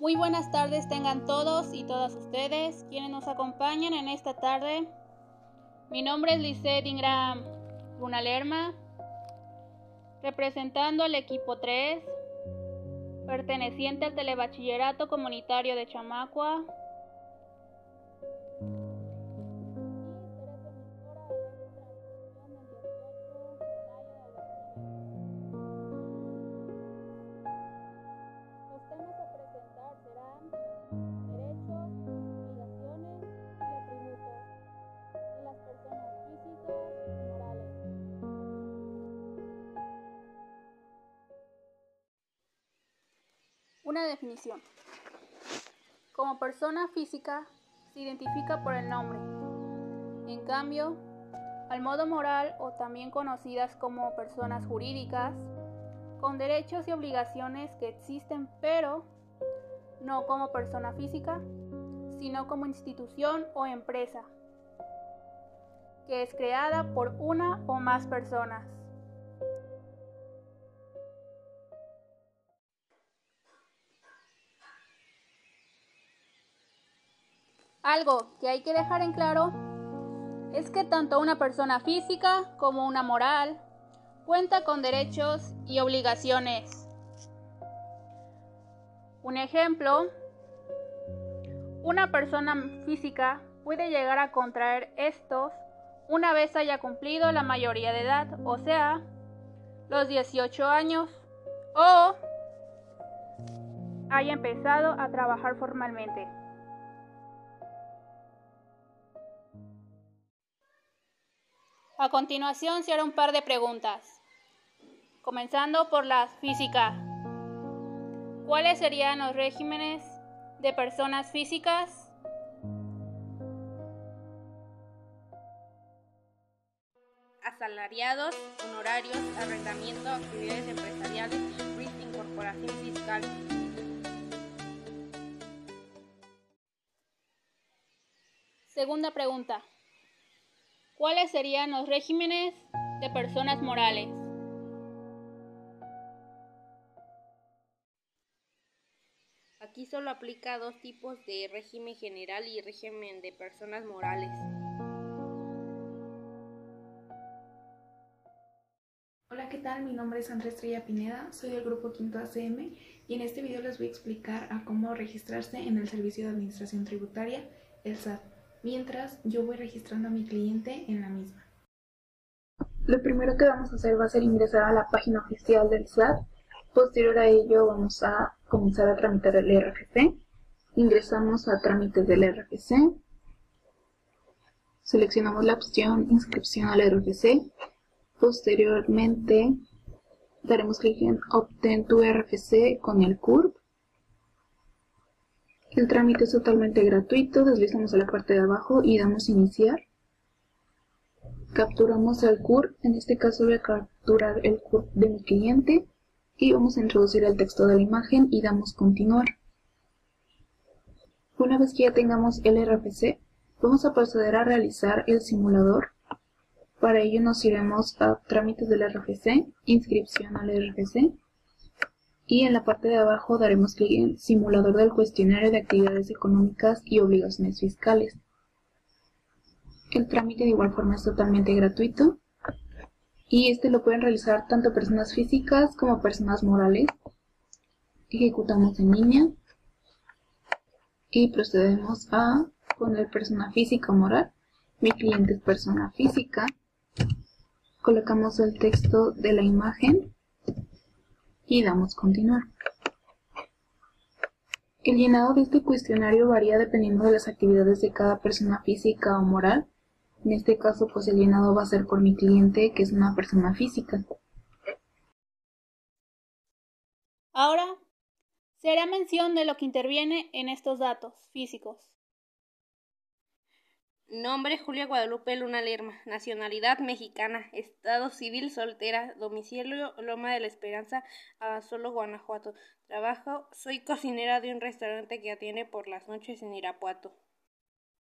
Muy buenas tardes tengan todos y todas ustedes quienes nos acompañan en esta tarde. Mi nombre es Lisette Ingram Lunalerma, representando al equipo 3, perteneciente al Telebachillerato Comunitario de Chamacua. Una definición. Como persona física se identifica por el nombre. En cambio, al modo moral o también conocidas como personas jurídicas, con derechos y obligaciones que existen, pero no como persona física, sino como institución o empresa, que es creada por una o más personas. Algo que hay que dejar en claro es que tanto una persona física como una moral cuenta con derechos y obligaciones. Un ejemplo, una persona física puede llegar a contraer estos una vez haya cumplido la mayoría de edad, o sea, los 18 años, o haya empezado a trabajar formalmente. A continuación se hará un par de preguntas, comenzando por la física. ¿Cuáles serían los regímenes de personas físicas? Asalariados, honorarios, arrendamiento, actividades empresariales, incorporación fiscal. Segunda pregunta. ¿Cuáles serían los regímenes de personas morales? Aquí solo aplica dos tipos de régimen general y régimen de personas morales. Hola, ¿qué tal? Mi nombre es Andrés Estrella Pineda, soy del grupo Quinto ACM y en este video les voy a explicar a cómo registrarse en el Servicio de Administración Tributaria, el SAT mientras yo voy registrando a mi cliente en la misma. Lo primero que vamos a hacer va a ser ingresar a la página oficial del SAT. Posterior a ello vamos a comenzar a tramitar el RFC. Ingresamos a trámites del RFC. Seleccionamos la opción inscripción al RFC. Posteriormente daremos clic en obtén tu RFC con el CURP. El trámite es totalmente gratuito, deslizamos a la parte de abajo y damos iniciar. Capturamos el CUR, en este caso voy a capturar el CUR de mi cliente y vamos a introducir el texto de la imagen y damos continuar. Una vez que ya tengamos el RFC, vamos a proceder a realizar el simulador. Para ello nos iremos a trámites del RFC, inscripción al RFC, y en la parte de abajo daremos clic en Simulador del cuestionario de actividades económicas y obligaciones fiscales. El trámite de igual forma es totalmente gratuito y este lo pueden realizar tanto personas físicas como personas morales. Ejecutamos en línea y procedemos a poner persona física o moral. Mi cliente es persona física. Colocamos el texto de la imagen y damos continuar. El llenado de este cuestionario varía dependiendo de las actividades de cada persona física o moral. En este caso, pues el llenado va a ser por mi cliente, que es una persona física. Ahora, se hará mención de lo que interviene en estos datos físicos. Nombre Julia Guadalupe Luna Lerma. Nacionalidad mexicana. Estado civil soltera. Domicilio Loma de la Esperanza, Solo Guanajuato. Trabajo. Soy cocinera de un restaurante que atiende por las noches en Irapuato.